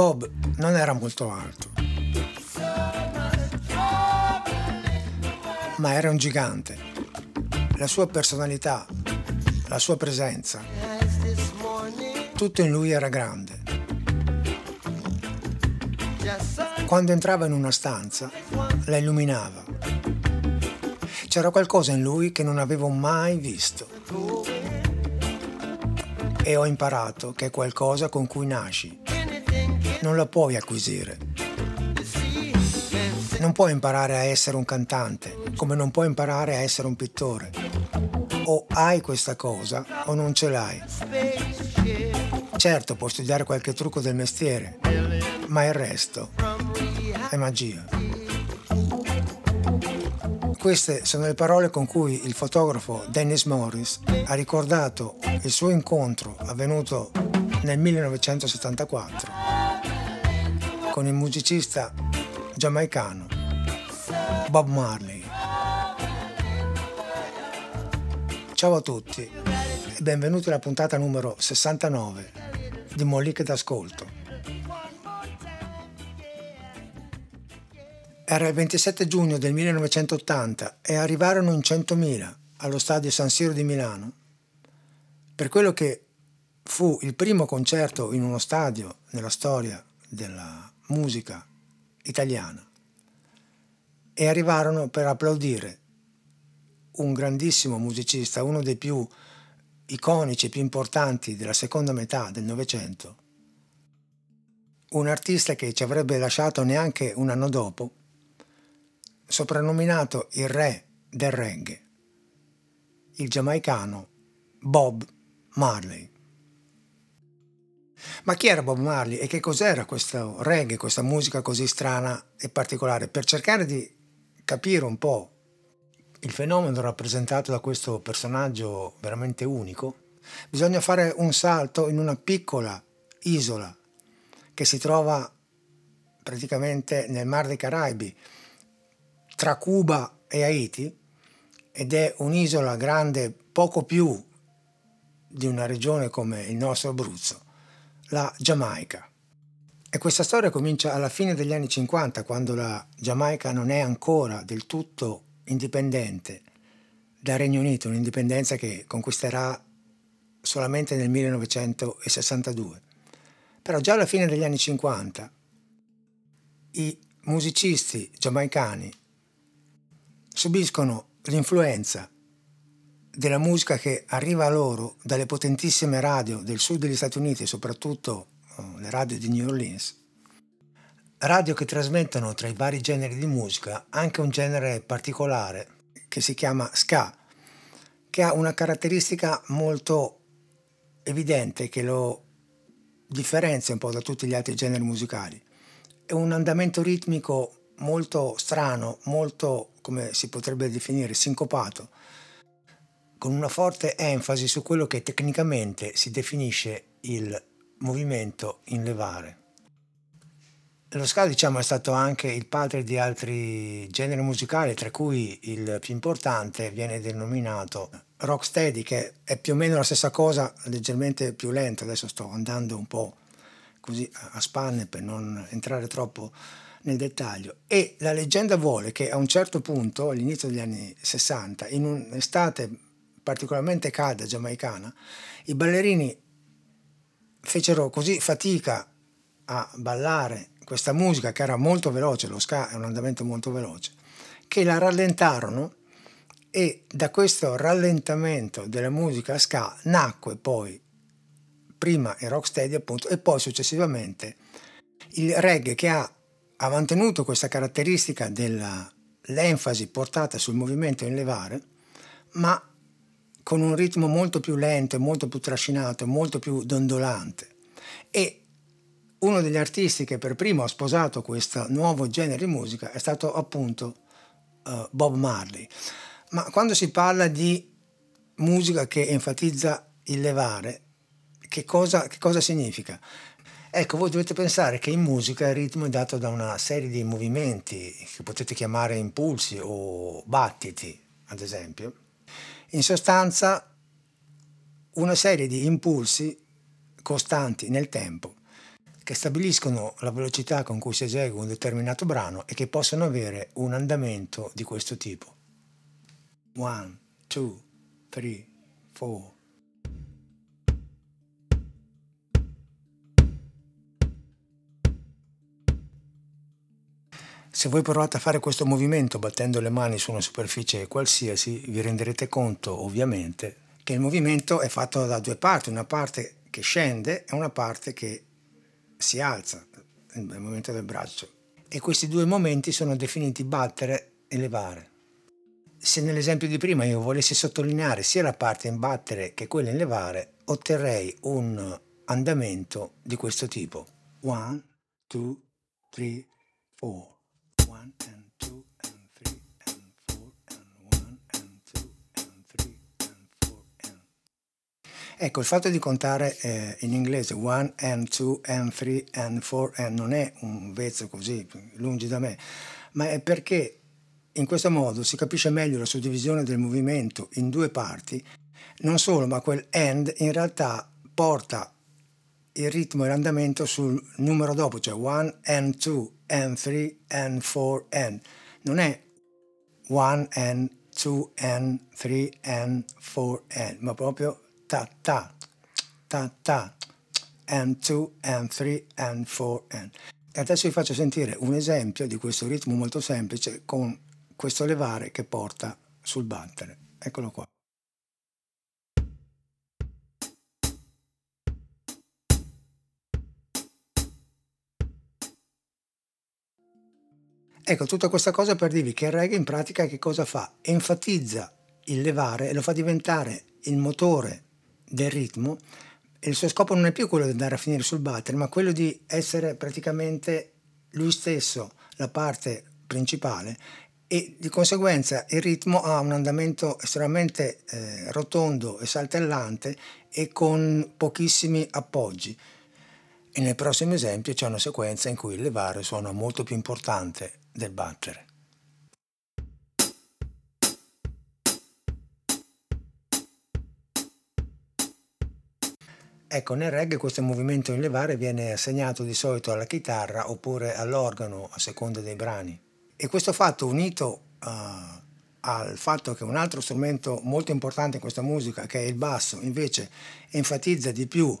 Bob non era molto alto, ma era un gigante. La sua personalità, la sua presenza, tutto in lui era grande. Quando entrava in una stanza, la illuminava. C'era qualcosa in lui che non avevo mai visto. E ho imparato che è qualcosa con cui nasci. Non la puoi acquisire. Non puoi imparare a essere un cantante, come non puoi imparare a essere un pittore. O hai questa cosa o non ce l'hai. Certo, puoi studiare qualche trucco del mestiere, ma il resto è magia. Queste sono le parole con cui il fotografo Dennis Morris ha ricordato il suo incontro avvenuto nel 1974 con il musicista giamaicano Bob Marley. Ciao a tutti e benvenuti alla puntata numero 69 di Molliche d'Ascolto. Era il 27 giugno del 1980 e arrivarono in 100.000 allo stadio San Siro di Milano per quello che fu il primo concerto in uno stadio nella storia della musica italiana e arrivarono per applaudire un grandissimo musicista, uno dei più iconici e più importanti della seconda metà del Novecento, un artista che ci avrebbe lasciato neanche un anno dopo, soprannominato il re del reggae, il giamaicano Bob Marley. Ma chi era Bob Marley e che cos'era questo reggae, questa musica così strana e particolare? Per cercare di capire un po' il fenomeno rappresentato da questo personaggio veramente unico, bisogna fare un salto in una piccola isola che si trova praticamente nel Mar dei Caraibi, tra Cuba e Haiti, ed è un'isola grande poco più di una regione come il nostro Abruzzo, la Giamaica. E questa storia comincia alla fine degli anni 50, quando la Giamaica non è ancora del tutto indipendente dal Regno Unito, un'indipendenza che conquisterà solamente nel 1962. Però già alla fine degli anni 50 i musicisti giamaicani subiscono l'influenza della musica che arriva a loro dalle potentissime radio del sud degli Stati Uniti, soprattutto oh, le radio di New Orleans, radio che trasmettono tra i vari generi di musica anche un genere particolare che si chiama ska, che ha una caratteristica molto evidente che lo differenzia un po' da tutti gli altri generi musicali. È un andamento ritmico molto strano, molto, come si potrebbe definire, sincopato, con una forte enfasi su quello che tecnicamente si definisce il movimento in levare. Lo ska diciamo è stato anche il padre di altri generi musicali, tra cui il più importante viene denominato rocksteady, che è più o meno la stessa cosa, leggermente più lento. Adesso sto andando un po' così a spanne per non entrare troppo nel dettaglio. E la leggenda vuole che a un certo punto, all'inizio degli anni 60, in un'estate particolarmente calda giamaicana, i ballerini fecero così fatica a ballare questa musica che era molto veloce, lo ska è un andamento molto veloce, che la rallentarono e da questo rallentamento della musica ska nacque poi prima il rocksteady appunto e poi successivamente il reggae che ha, ha mantenuto questa caratteristica dell'enfasi portata sul movimento in levare ma con un ritmo molto più lento, molto più trascinato, molto più dondolante e uno degli artisti che per primo ha sposato questo nuovo genere di musica è stato appunto uh, Bob Marley. Ma quando si parla di musica che enfatizza il levare, che cosa, che cosa significa? Ecco, voi dovete pensare che in musica il ritmo è dato da una serie di movimenti che potete chiamare impulsi o battiti, ad esempio. In sostanza, una serie di impulsi costanti nel tempo che stabiliscono la velocità con cui si esegue un determinato brano e che possono avere un andamento di questo tipo. 1, 2, 3, 4. Se voi provate a fare questo movimento battendo le mani su una superficie qualsiasi, vi renderete conto ovviamente che il movimento è fatto da due parti, una parte che scende e una parte che si alza, il movimento del braccio. E questi due momenti sono definiti battere e levare. Se nell'esempio di prima io volessi sottolineare sia la parte in battere che quella in levare, otterrei un andamento di questo tipo. 1, 2, 3, 4. Ecco, il fatto di contare eh, in inglese 1 and 2 and 3 and 4 and non è un vezzo così, lungi da me, ma è perché in questo modo si capisce meglio la suddivisione del movimento in due parti, non solo, ma quel and in realtà porta il ritmo e l'andamento sul numero dopo, cioè 1 and 2 and 3 and 4 and. Non è 1 and 2 and 3 and 4 and, ma proprio ta ta ta ta and 2 and 3 and 4 and. Adesso vi faccio sentire un esempio di questo ritmo molto semplice con questo levare che porta sul battere. Eccolo qua. Ecco, tutta questa cosa per dirvi che il reggae in pratica che cosa fa? Enfatizza il levare e lo fa diventare il motore del ritmo il suo scopo non è più quello di andare a finire sul battere, ma quello di essere praticamente lui stesso la parte principale e di conseguenza il ritmo ha un andamento estremamente eh, rotondo e saltellante e con pochissimi appoggi. E nel prossimo esempio c'è una sequenza in cui il levare suona molto più importante del battere. Ecco, nel reggae questo movimento in levare viene assegnato di solito alla chitarra oppure all'organo a seconda dei brani. E questo fatto unito uh, al fatto che un altro strumento molto importante in questa musica, che è il basso, invece enfatizza di più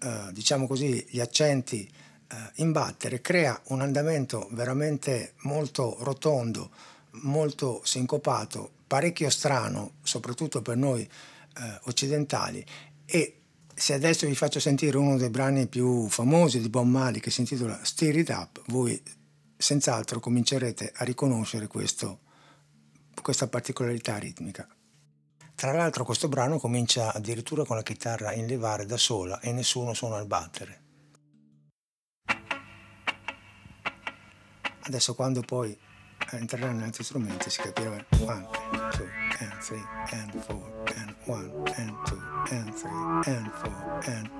eh, diciamo così, gli accenti eh, in battere, crea un andamento veramente molto rotondo, molto sincopato, parecchio strano, soprattutto per noi occidentali. E se adesso vi faccio sentire uno dei brani più famosi di Bob Marley che si intitola Stir It Up, voi senz'altro comincerete a riconoscere questo, questa particolarità ritmica. Tra l'altro questo brano comincia addirittura con la chitarra in levare da sola e nessuno suona il battere. Adesso quando poi entreranno altri strumenti si capirà 1, 2, and 3, and 4, and 1, and 2, and 3, and 4, and,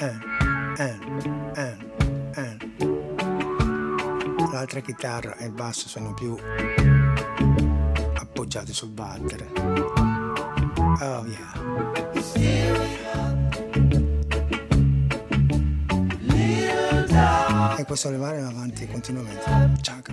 and, and, and, and. L'altra chitarra e il basso sono più appoggiati sul battere. Oh yeah. E questo levare va avanti continuamente. Ciac,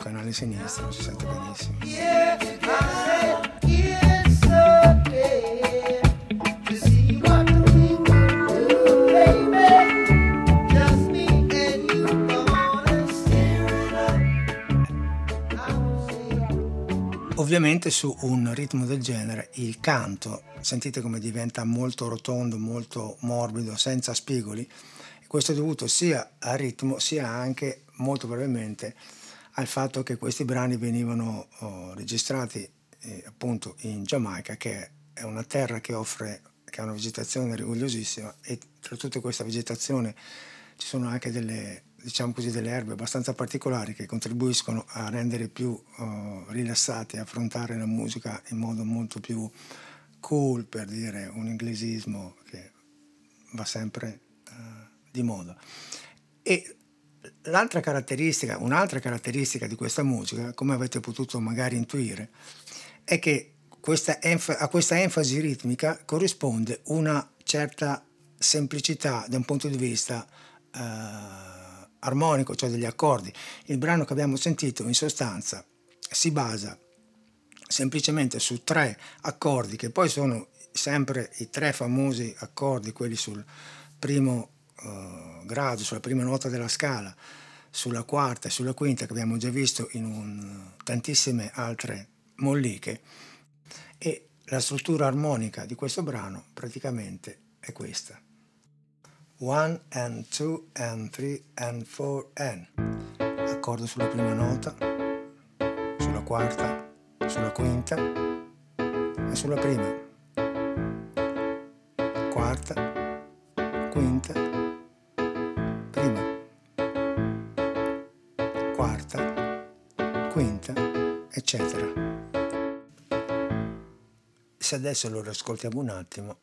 Canale sinistro, si sente benissimo. Ovviamente su un ritmo del genere il canto, sentite come diventa molto rotondo, molto morbido, senza spigoli, questo è dovuto sia al ritmo sia anche molto probabilmente al fatto che questi brani venivano oh, registrati eh, appunto in Giamaica, che è una terra che offre che ha una vegetazione rigogliosissima e tra tutta questa vegetazione ci sono anche delle diciamo così, delle erbe abbastanza particolari che contribuiscono a rendere più uh, rilassati, a affrontare la musica in modo molto più cool, per dire un inglesismo che va sempre uh, di moda. E l'altra caratteristica, un'altra caratteristica di questa musica, come avete potuto magari intuire, è che questa enf- a questa enfasi ritmica corrisponde una certa semplicità da un punto di vista uh, armonico, cioè degli accordi. Il brano che abbiamo sentito in sostanza si basa semplicemente su tre accordi che poi sono sempre i tre famosi accordi, quelli sul primo uh, grado, sulla prima nota della scala, sulla quarta e sulla quinta che abbiamo già visto in un, tantissime altre molliche e la struttura armonica di questo brano praticamente è questa. 1 and 2 and 3 and 4 and accordo sulla prima nota sulla quarta sulla quinta e sulla prima quarta quinta eccetera. Se adesso lo ascoltiamo un attimo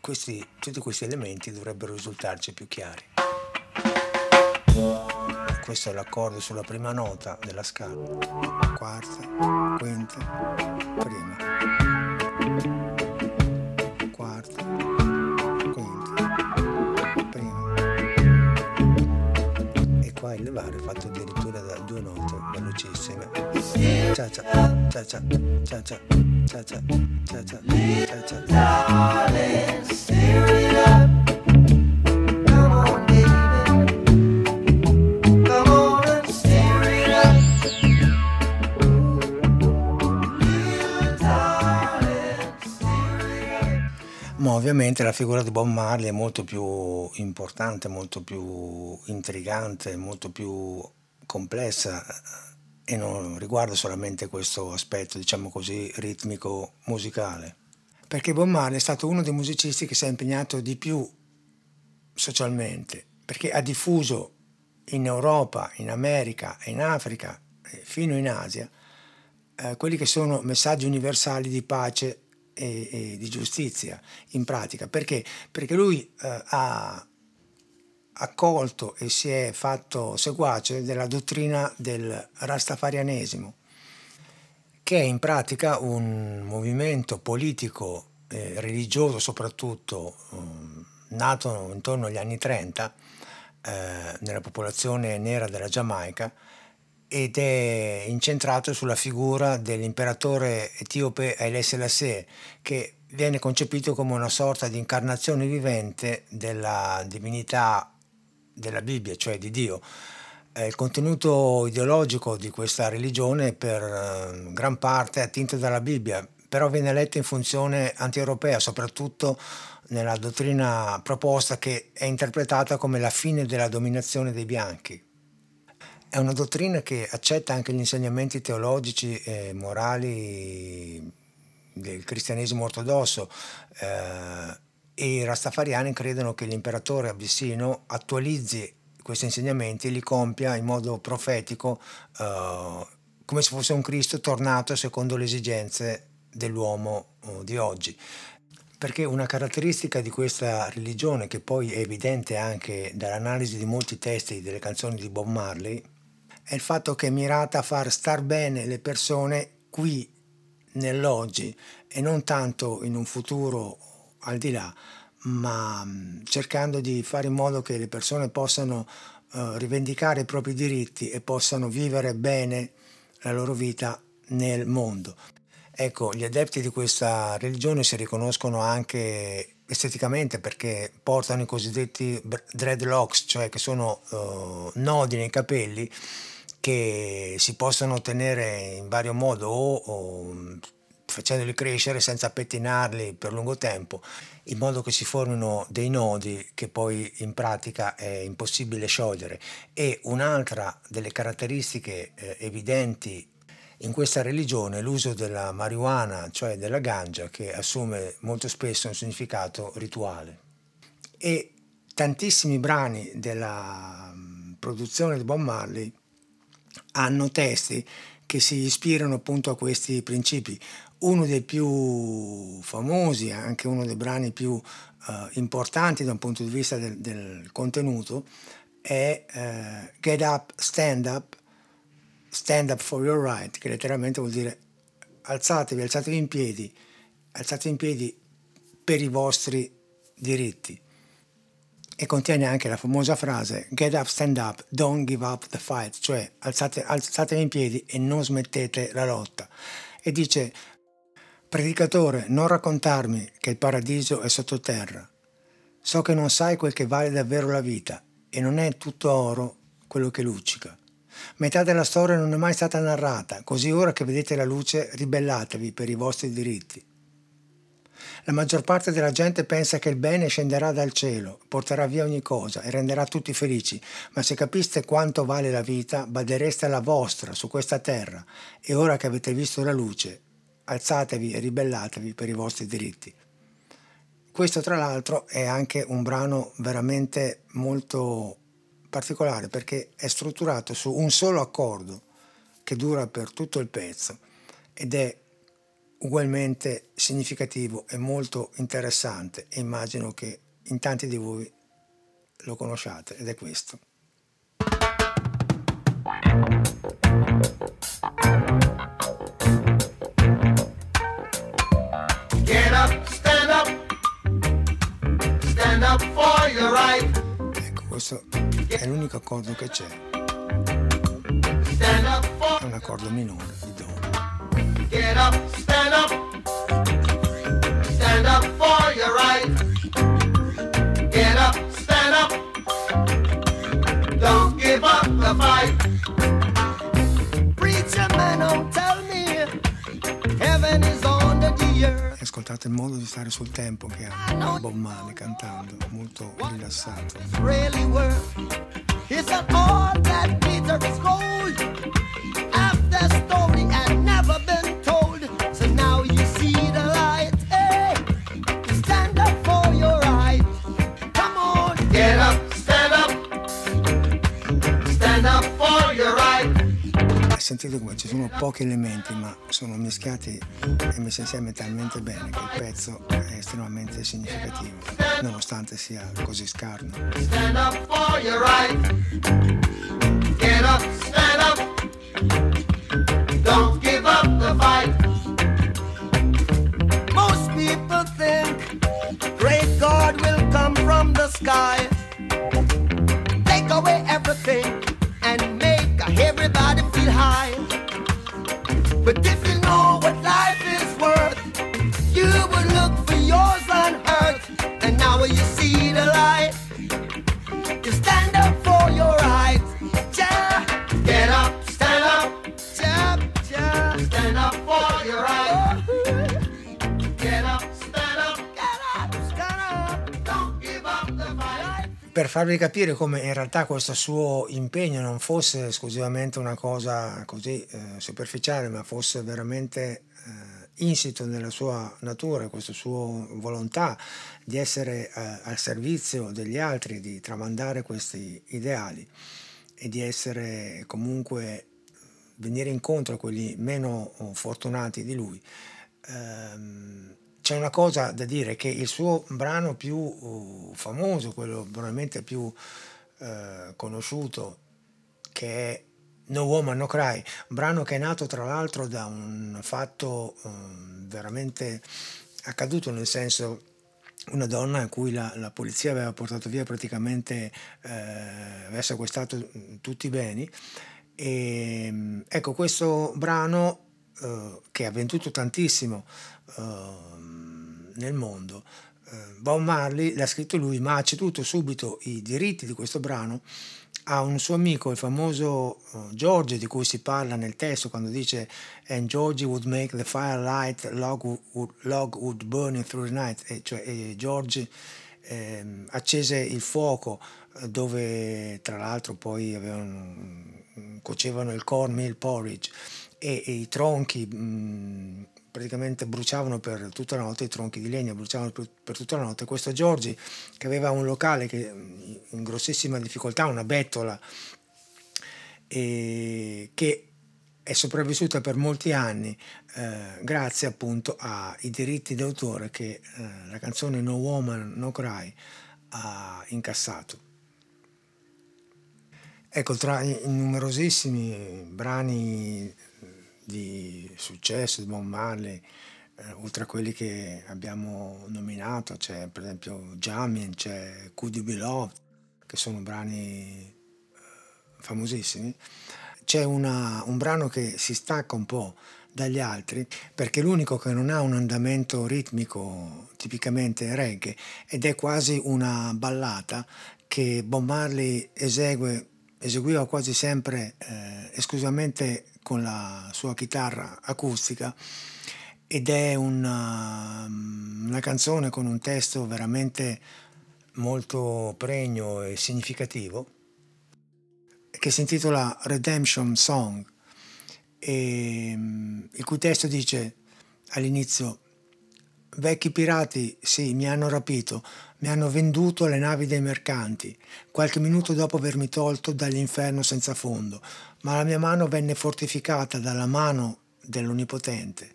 questi, tutti questi elementi dovrebbero risultarci più chiari. Questo è l'accordo sulla prima nota della scala, quarta, quinta, prima, qua il è fatto addirittura da due note velocissime. Cia cia, cia cia, cia cia, cia cia, cia cia, cia cia. Ma ovviamente la figura di Bob Marley è molto più importante, molto più intrigante, molto più complessa e non riguarda solamente questo aspetto, diciamo così, ritmico musicale. Perché Bob Marley è stato uno dei musicisti che si è impegnato di più socialmente, perché ha diffuso in Europa, in America in Africa, fino in Asia, eh, quelli che sono messaggi universali di pace e, e di giustizia in pratica. Perché? Perché lui eh, ha accolto e si è fatto seguace della dottrina del rastafarianesimo, che è in pratica un movimento politico eh, religioso soprattutto um, nato intorno agli anni 30 eh, nella popolazione nera della Giamaica ed è incentrato sulla figura dell'imperatore etiope Haile Selassie, che viene concepito come una sorta di incarnazione vivente della divinità della Bibbia, cioè di Dio. Eh, il contenuto ideologico di questa religione per eh, gran parte è attinto dalla Bibbia, però viene letta in funzione anti-europea, soprattutto nella dottrina proposta che è interpretata come la fine della dominazione dei bianchi. È una dottrina che accetta anche gli insegnamenti teologici e morali del cristianesimo ortodosso eh, i rastafariani credono che l'imperatore abissino attualizzi questi insegnamenti e li compia in modo profetico eh, come se fosse un Cristo tornato secondo le esigenze dell'uomo eh, di oggi. Perché una caratteristica di questa religione, che poi è evidente anche dall'analisi di molti testi delle canzoni di Bob Marley, è il fatto che è mirata a far star bene le persone qui nell'oggi e non tanto in un futuro al di là, ma mm, cercando di fare in modo che le persone possano uh, rivendicare i propri diritti e possano vivere bene la loro vita nel mondo. Ecco, gli adepti di questa religione si riconoscono anche esteticamente perché portano i cosiddetti dreadlocks, cioè che sono uh, nodi nei capelli che si possono ottenere in vario modo o, o facendoli crescere senza pettinarli per lungo tempo, in modo che si formino dei nodi che poi in pratica è impossibile sciogliere. E un'altra delle caratteristiche eh, evidenti in questa religione è l'uso della marijuana, cioè della ganja, che assume molto spesso un significato rituale. E tantissimi brani della mm, produzione di Bob Marley hanno testi che si ispirano appunto a questi principi. Uno dei più famosi, anche uno dei brani più uh, importanti da un punto di vista del, del contenuto, è uh, Get Up, Stand Up, Stand Up for Your Right, che letteralmente vuol dire alzatevi, alzatevi in piedi, alzatevi in piedi per i vostri diritti. E contiene anche la famosa frase Get up, stand up, don't give up the fight, cioè alzate, alzatevi in piedi e non smettete la lotta. E dice, predicatore, non raccontarmi che il paradiso è sottoterra. So che non sai quel che vale davvero la vita e non è tutto oro quello che luccica. Metà della storia non è mai stata narrata, così ora che vedete la luce ribellatevi per i vostri diritti. La maggior parte della gente pensa che il bene scenderà dal cielo, porterà via ogni cosa e renderà tutti felici, ma se capiste quanto vale la vita, badereste alla vostra su questa terra e ora che avete visto la luce, alzatevi e ribellatevi per i vostri diritti. Questo tra l'altro è anche un brano veramente molto particolare perché è strutturato su un solo accordo che dura per tutto il pezzo ed è ugualmente significativo e molto interessante e immagino che in tanti di voi lo conosciate ed è questo. Get up, stand up, stand up for your right. Ecco, questo è l'unico accordo che c'è. È un accordo minore di. Get up, stand up, stand up for your right. Get up, stand up, don't give up the fight. Preacher man, don't tell me heaven is under the earth. Ascoltate il modo di stare sul tempo che ha Bob Marley cantando, molto rilassato. Really that all that Peter is gold? After story had Sentite come ci sono pochi elementi, ma sono mischiati e messi insieme talmente bene che il pezzo è estremamente significativo, nonostante sia così scarno. Stand up for your right. Get up, stand up. Don't Farvi capire come in realtà questo suo impegno non fosse esclusivamente una cosa così eh, superficiale, ma fosse veramente eh, insito nella sua natura, questa sua volontà di essere eh, al servizio degli altri, di tramandare questi ideali e di essere comunque venire incontro a quelli meno fortunati di lui. Ehm, c'è una cosa da dire che il suo brano più uh, famoso, quello probabilmente più uh, conosciuto, che è No Woman No Cry, un brano che è nato tra l'altro da un fatto uh, veramente accaduto, nel senso una donna a cui la, la polizia aveva portato via praticamente, eh, aveva sequestrato tutti i beni. E, ecco, questo brano eh, che ha venduto tantissimo eh, nel mondo, eh, Bob Marley l'ha scritto lui, ma ha ceduto subito i diritti di questo brano a un suo amico, il famoso uh, George, di cui si parla nel testo quando dice And George would make the firelight, log would, log would burn through the night, e cioè e George eh, accese il fuoco dove tra l'altro poi avevano, cuocevano il cornmeal porridge e, e i tronchi mh, praticamente bruciavano per tutta la notte i tronchi di legno, bruciavano per, per tutta la notte. Questo Giorgi, che aveva un locale che, in grossissima difficoltà, una bettola, e che è sopravvissuta per molti anni eh, grazie appunto ai diritti d'autore che eh, la canzone No Woman, No Cry ha incassato. Ecco, tra i numerosissimi brani di successo di Bob Marley, eh, oltre a quelli che abbiamo nominato, c'è per esempio Jamin, c'è Could You Be Loved, che sono brani eh, famosissimi. C'è una, un brano che si stacca un po' dagli altri perché è l'unico che non ha un andamento ritmico tipicamente reggae ed è quasi una ballata che Bob Marley esegue, eseguiva quasi sempre eh, esclusivamente con la sua chitarra acustica ed è una, una canzone con un testo veramente molto pregno e significativo che si intitola Redemption Song, e, il cui testo dice all'inizio Vecchi pirati, sì, mi hanno rapito, mi hanno venduto alle navi dei mercanti, qualche minuto dopo avermi tolto dall'inferno senza fondo, ma la mia mano venne fortificata dalla mano dell'Onnipotente.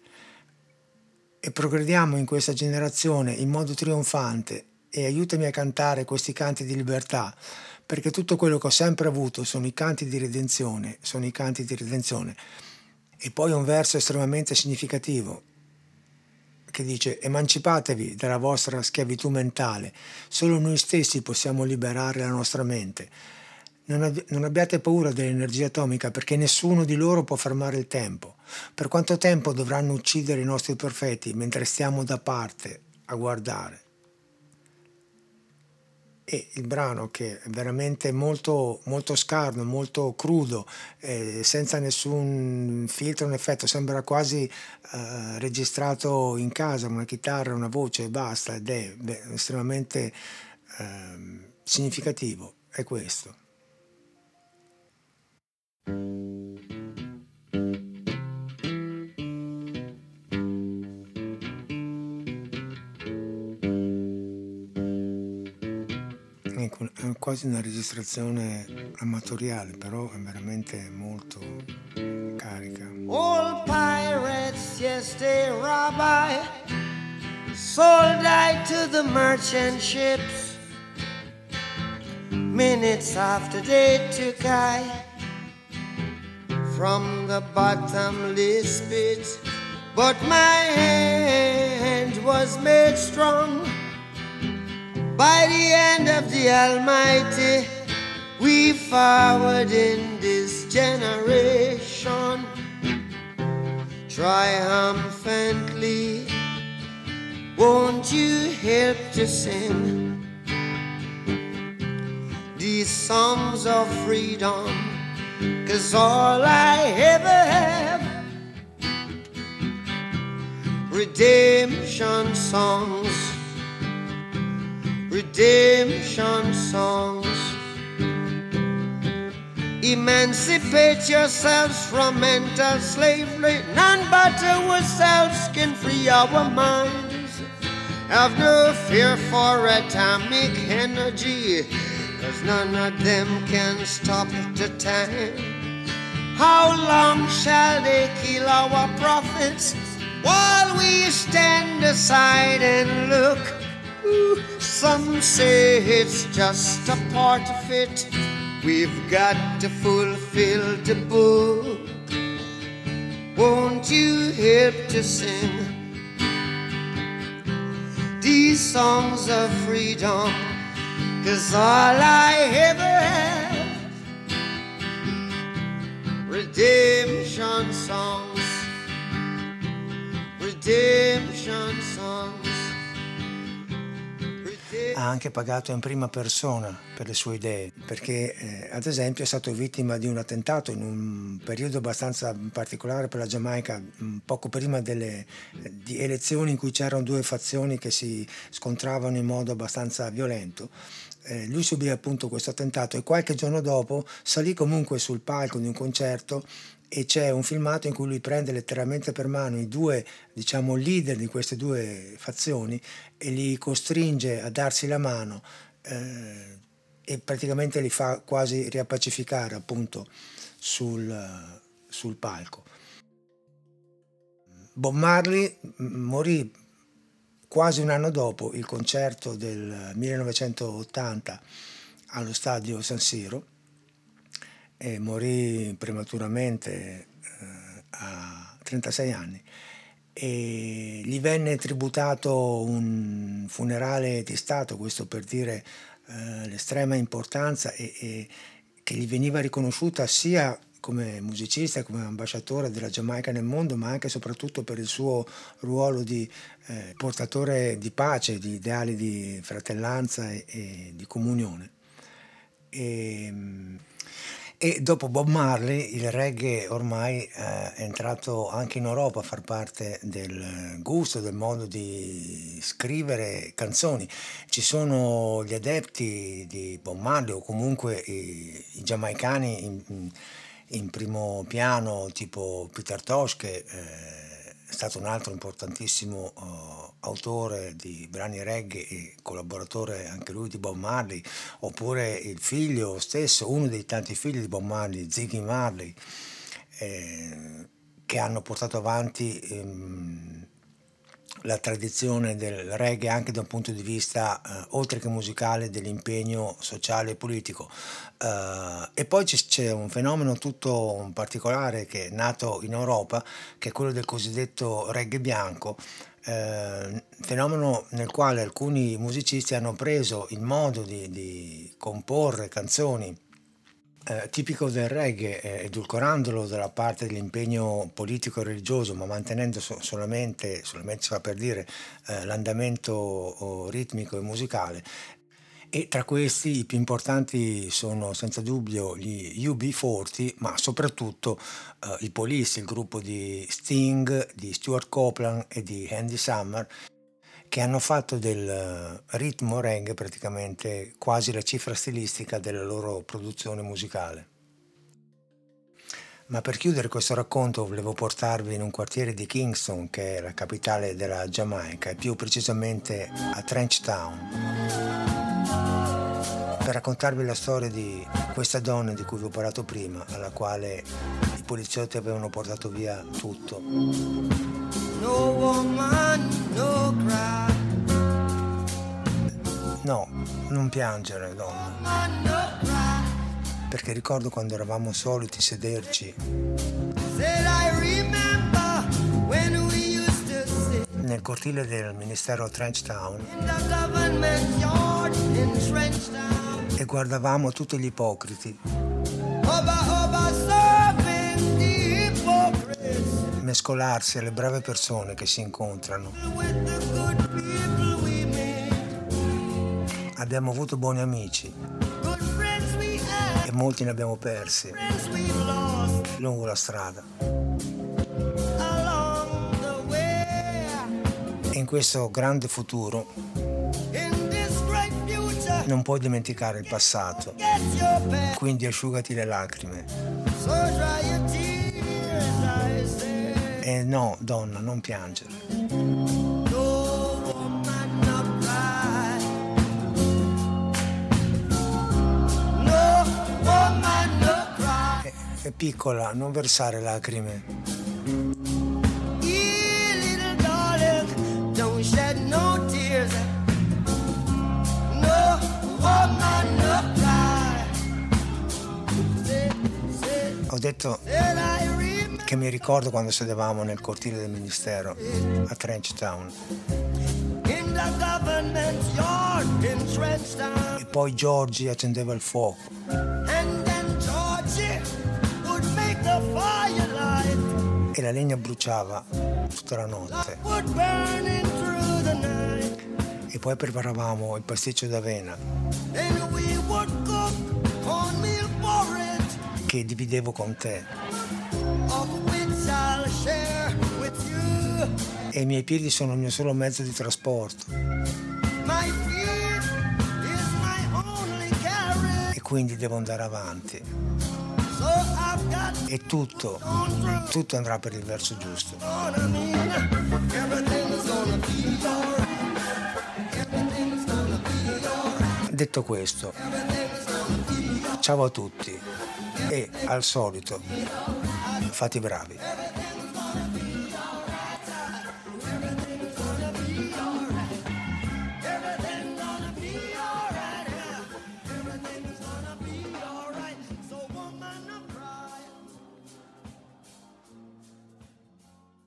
E progrediamo in questa generazione in modo trionfante. E aiutami a cantare questi canti di libertà, perché tutto quello che ho sempre avuto sono i canti di redenzione, sono i canti di redenzione. E poi un verso estremamente significativo che dice emancipatevi dalla vostra schiavitù mentale, solo noi stessi possiamo liberare la nostra mente. Non, abbi- non abbiate paura dell'energia atomica perché nessuno di loro può fermare il tempo. Per quanto tempo dovranno uccidere i nostri profeti mentre stiamo da parte a guardare? E il brano che è veramente molto, molto scarno, molto crudo, eh, senza nessun filtro, un effetto, sembra quasi eh, registrato in casa, una chitarra, una voce e basta, ed è beh, estremamente eh, significativo, è questo. È quasi una registrazione amatoriale, però è veramente molto carica. All pirates, yes, they sold I to the merchant ships. Minutes after they took I from the bottomless pit, but my hand was made strong by the hand of the Almighty, we forward in this generation triumphantly. Won't you help to sing these songs of freedom? Cause all I ever have redemption songs redemption songs. Emancipate yourselves from mental slavery. None but ourselves can free our minds. Have no fear for atomic energy, cause none of them can stop the time. How long shall they kill our prophets while we stand aside and look? Some say it's just a part of it. We've got to fulfill the book. Won't you help to sing these songs of freedom? Cause all I ever have, redemption songs, redemption songs. Ha anche pagato in prima persona per le sue idee, perché eh, ad esempio è stato vittima di un attentato in un periodo abbastanza particolare per la Giamaica, poco prima delle elezioni in cui c'erano due fazioni che si scontravano in modo abbastanza violento. Eh, lui subì appunto questo attentato e qualche giorno dopo salì comunque sul palco di un concerto e c'è un filmato in cui lui prende letteralmente per mano i due diciamo leader di queste due fazioni e li costringe a darsi la mano eh, e praticamente li fa quasi riappacificare appunto sul, sul palco. Bob Marley morì quasi un anno dopo il concerto del 1980 allo stadio San Siro e morì prematuramente eh, a 36 anni e gli venne tributato un funerale di Stato, questo per dire eh, l'estrema importanza e, e che gli veniva riconosciuta sia come musicista come ambasciatore della Giamaica nel mondo, ma anche e soprattutto per il suo ruolo di eh, portatore di pace, di ideali di fratellanza e, e di comunione. E, e, dopo Bob Marley il reggae ormai eh, è entrato anche in Europa a far parte del gusto, del modo di scrivere canzoni. Ci sono gli adepti di Bob Marley o comunque i, i giamaicani in, in primo piano tipo Peter Tosh che eh, è stato un altro importantissimo uh, autore di brani reggae e collaboratore anche lui di Bob Marley, oppure il figlio stesso, uno dei tanti figli di Bob Marley, Ziggy Marley, eh, che hanno portato avanti ehm, la tradizione del reggae anche da un punto di vista, eh, oltre che musicale, dell'impegno sociale e politico. Uh, e poi c'è un fenomeno tutto particolare che è nato in Europa, che è quello del cosiddetto reggae bianco, eh, fenomeno nel quale alcuni musicisti hanno preso il modo di, di comporre canzoni eh, tipico del reggae, eh, edulcorandolo dalla parte dell'impegno politico e religioso, ma mantenendo so- solamente, solamente si fa per dire, eh, l'andamento oh, ritmico e musicale. E tra questi i più importanti sono senza dubbio gli UB40, ma soprattutto eh, i Police, il gruppo di Sting, di Stuart Copeland e di Andy Summer, che hanno fatto del eh, ritmo reggae praticamente quasi la cifra stilistica della loro produzione musicale. Ma per chiudere questo racconto volevo portarvi in un quartiere di Kingston, che è la capitale della Giamaica, e più precisamente a Trench Town, per raccontarvi la storia di questa donna di cui vi ho parlato prima, alla quale poliziotti avevano portato via tutto. No woman, no cry. No, non piangere, donna. Perché ricordo quando eravamo soliti sederci nel cortile del Ministero Trench Town e guardavamo tutti gli ipocriti mescolarsi alle brave persone che si incontrano. Abbiamo avuto buoni amici e molti ne abbiamo persi lungo la strada. In questo grande futuro non puoi dimenticare il passato, quindi asciugati le lacrime. E no, donna, non piangere. È piccola, non versare lacrime. Ho detto che mi ricordo quando sedevamo nel cortile del ministero a Trench Town. E poi Giorgi accendeva il fuoco. E la legna bruciava tutta la notte. E poi preparavamo il pasticcio d'avena che dividevo con te. E i miei piedi sono il mio solo mezzo di trasporto. E quindi devo andare avanti. e tutto, tutto andrà per il verso giusto. Detto questo, ciao a tutti. E al solito fate bravi.